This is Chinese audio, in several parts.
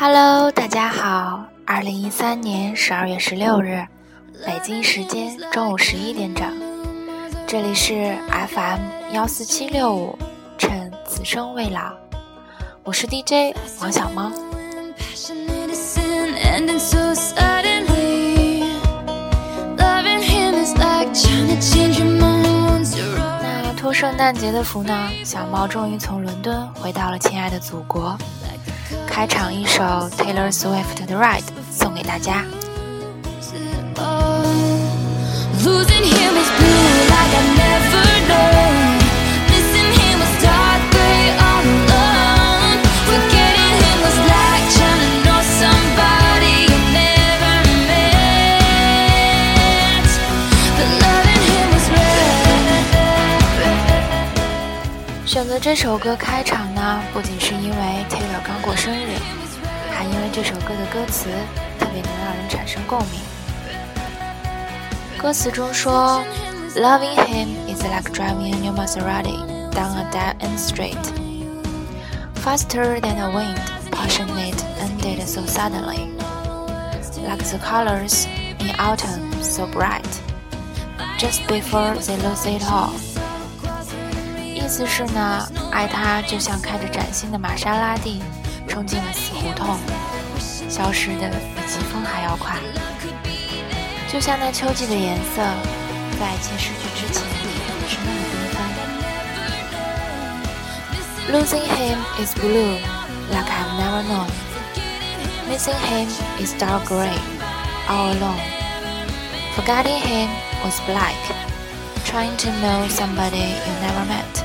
Hello，大家好。二零一三年十二月十六日，北京时间中午十一点整，这里是 FM 幺四七六五，趁此生未老，我是 DJ 王小猫。那托圣诞节的福呢？小猫终于从伦敦回到了亲爱的祖国。开场一首 Taylor Swift 的《Ride》送给大家。 选择这首歌开场呢，不仅是因为 Taylor 刚过生日，还因为这首歌的歌词特别能让人产生共鸣。歌词中说：“Loving him is like driving a new Maserati down a dead-end street, faster than a wind, passionate ended so suddenly, like the colors in autumn so bright, just before they lose it all.” 意思是呢，爱他就像开着崭新的玛莎拉蒂，冲进了死胡同，消失的比疾风还要快。就像那秋季的颜色，在一切失去之前是那么缤纷。Losing him is blue, like I've never known. Missing him is dark gray, all alone. Forgetting him was black, trying to know somebody you never met.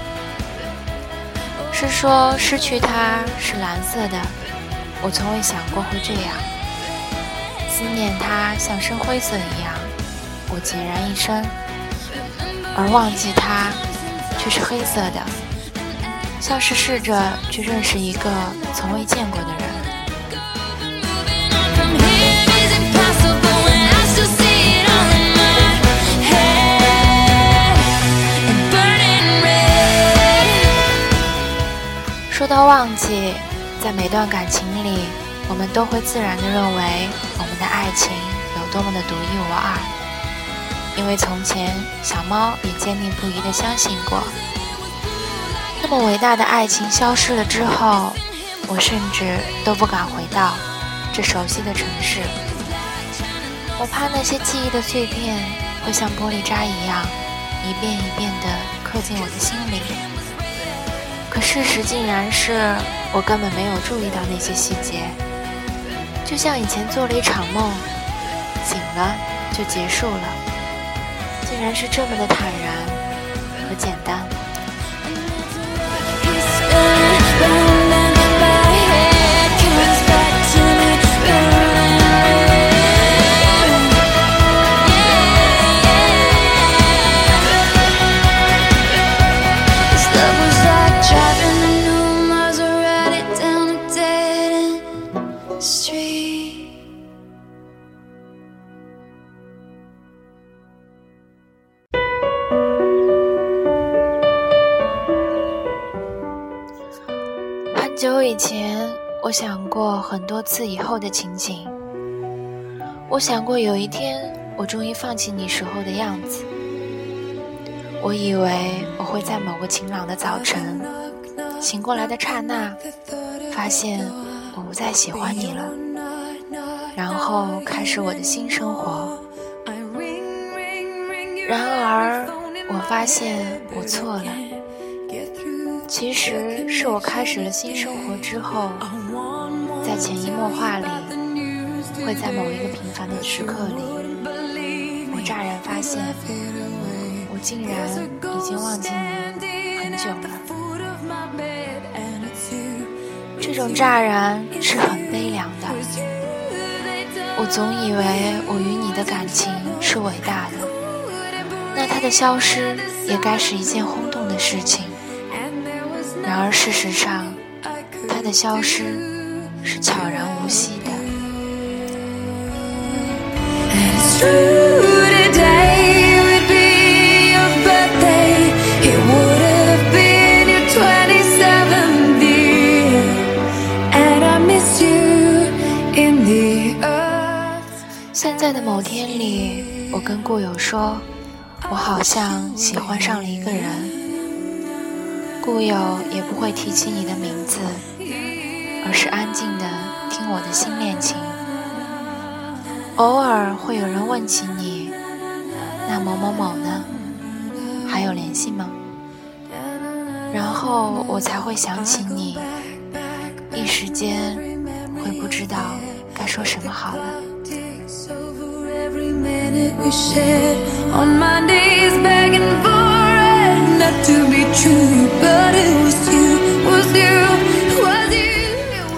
是说失去他是蓝色的，我从未想过会这样。思念他像深灰色一样，我孑然一身；而忘记他却是黑色的，像是试着去认识一个从未见过的人。到忘记，在每段感情里，我们都会自然地认为我们的爱情有多么的独一无二。因为从前，小猫也坚定不移地相信过。那么伟大的爱情消失了之后，我甚至都不敢回到这熟悉的城市。我怕那些记忆的碎片会像玻璃渣一样，一遍一遍地刻进我的心里。可事实竟然是我根本没有注意到那些细节，就像以前做了一场梦，醒了就结束了，竟然是这么的坦然和简单。久以前，我想过很多次以后的情景。我想过有一天，我终于放弃你时候的样子。我以为我会在某个晴朗的早晨，醒过来的刹那，发现我不再喜欢你了，然后开始我的新生活。然而，我发现我错了。其实是我开始了新生活之后，在潜移默化里，会在某一个平凡的时刻里，我乍然发现，我竟然已经忘记你很久了。这种乍然是很悲凉的。我总以为我与你的感情是伟大的，那它的消失也该是一件轰动的事情。然而事实上它的消失是悄然无息的。现在的某天里我跟故友说我好像喜欢上了一个人。故友也不会提起你的名字，而是安静的听我的新恋情。偶尔会有人问起你，那某某某呢？还有联系吗？然后我才会想起你，一时间会不知道该说什么好了。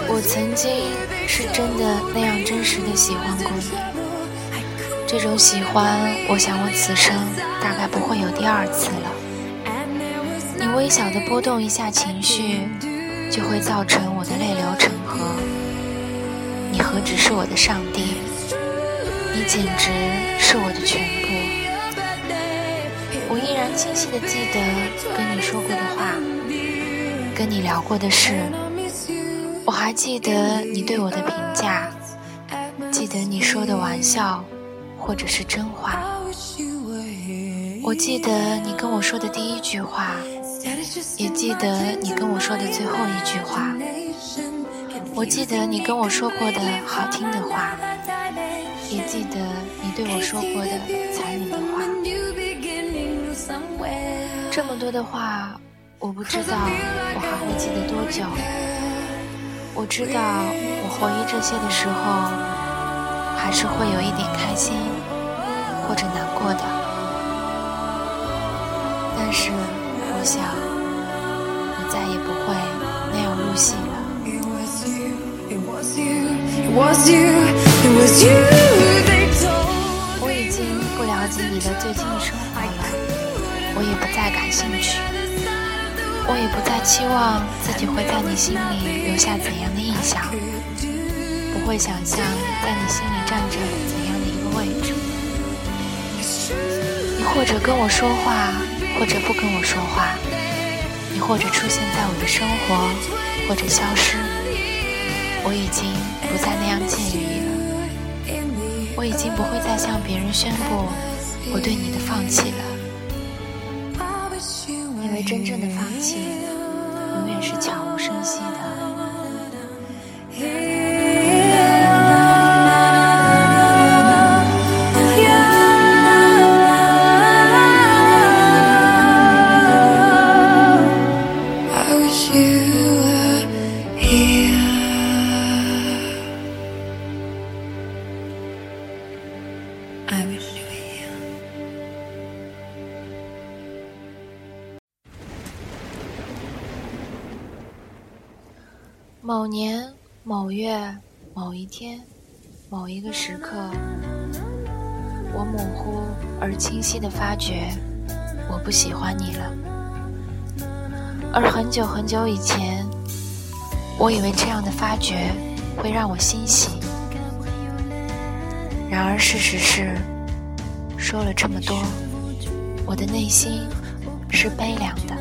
我曾经是真的那样真实的喜欢过你，这种喜欢，我想我此生大概不会有第二次了。你微小的波动一下情绪，就会造成我的泪流成河。你何止是我的上帝？你简直是我的全部。然清晰的记得跟你说过的话，跟你聊过的事。我还记得你对我的评价，记得你说的玩笑，或者是真话。我记得你跟我说的第一句话，也记得你跟我说的最后一句话。我记得你跟我说过的好听的话。也记得你对我说过的残忍的话，这么多的话，我不知道我还会记得多久。我知道我回忆这些的时候，还是会有一点开心或者难过的。但是我想，我再也不会那样入戏了。我已经不了解你的最近生活了，我也不再感兴趣，我也不再期望自己会在你心里留下怎样的印象，不会想象在你心里占着怎样的一个位置。你或者跟我说话，或者不跟我说话，你或者出现在我的生活，或者消失，我已经不再那样介意了，我已经不会再向别人宣布。我对你的放弃了，为真正的放弃，永远是悄无声息的。某月某一天某一个时刻，我模糊而清晰地发觉，我不喜欢你了。而很久很久以前，我以为这样的发觉会让我欣喜。然而事实是，说了这么多，我的内心是悲凉的。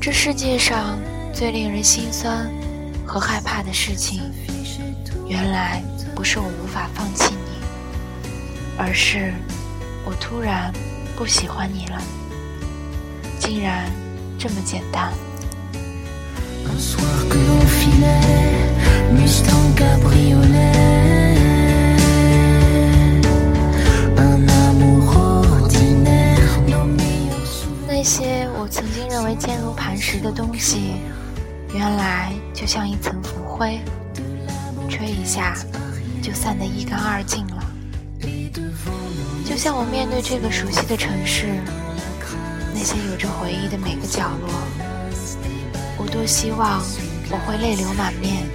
这世界上。最令人心酸和害怕的事情，原来不是我无法放弃你，而是我突然不喜欢你了，竟然这么简单。那些我曾经认为坚如磐石的东西。原来就像一层浮灰，吹一下就散得一干二净了。就像我面对这个熟悉的城市，那些有着回忆的每个角落，我多希望我会泪流满面，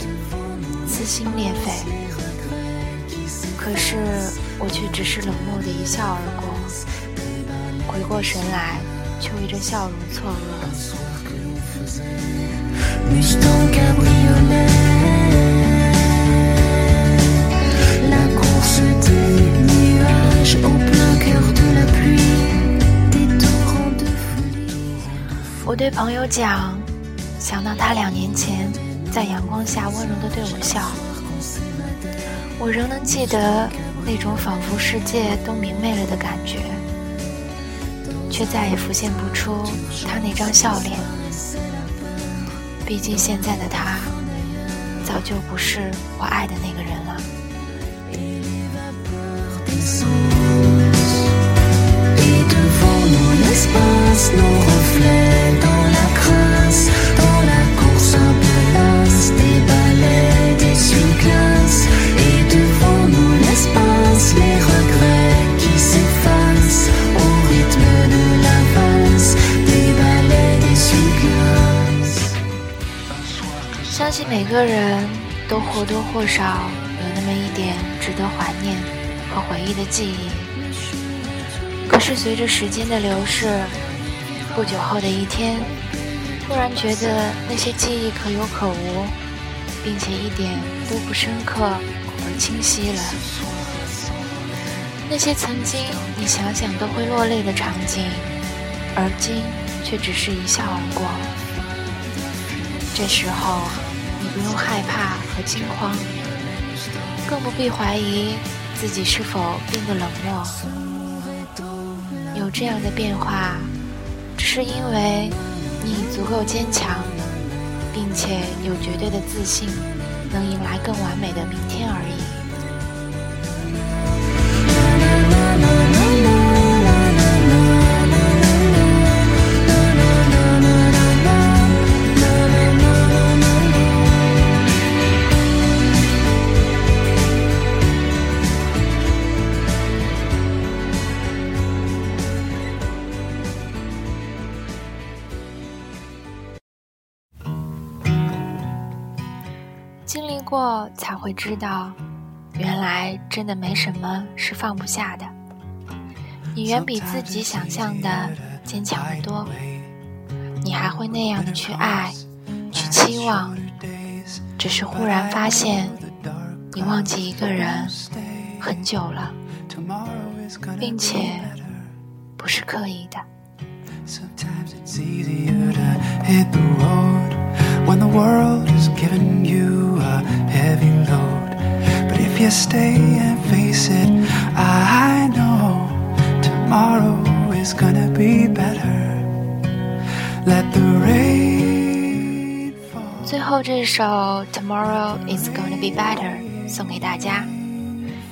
撕心裂肺。可是我却只是冷漠的一笑而过，回过神来，却为这笑容错愕。我对朋友讲，想到他两年前在阳光下温柔的对我笑，我仍能记得那种仿佛世界都明媚了的感觉，却再也浮现不出他那张笑脸。毕竟现在的他，早就不是我爱的那个人了。个人都或多或少有那么一点值得怀念和回忆的记忆。可是随着时间的流逝，不久后的一天，突然觉得那些记忆可有可无，并且一点都不深刻而清晰了。那些曾经你想想都会落泪的场景，而今却只是一笑而过。这时候，不用害怕和惊慌，更不必怀疑自己是否变得冷漠。有这样的变化，只是因为你足够坚强，并且有绝对的自信，能迎来更完美的明经历过才会知道，原来真的没什么是放不下的。你远比自己想象的坚强得多，你还会那样的去爱，去期望。只是忽然发现，你忘记一个人很久了，并且不是刻意的。when the world is giving you if you stay and face it, I know tomorrow is gonna be better. Let the rain fall. 最后这首《Tomorrow Is Gonna Be Better》送给大家，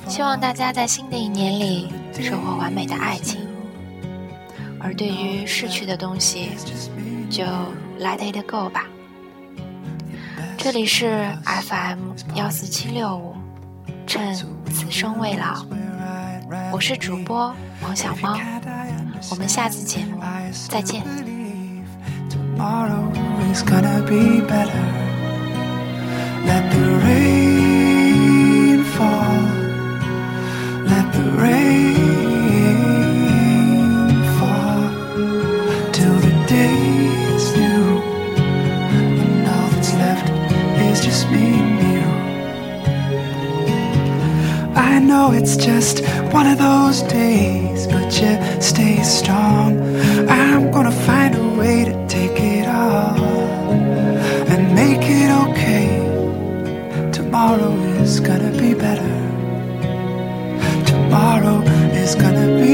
希望大家在新的一年里收获完美的爱情。而对于逝去的东西，就 let it go 吧。这里是 FM 幺四七六五，趁此生未老，我是主播王小猫，我们下次见再见。know is gonna be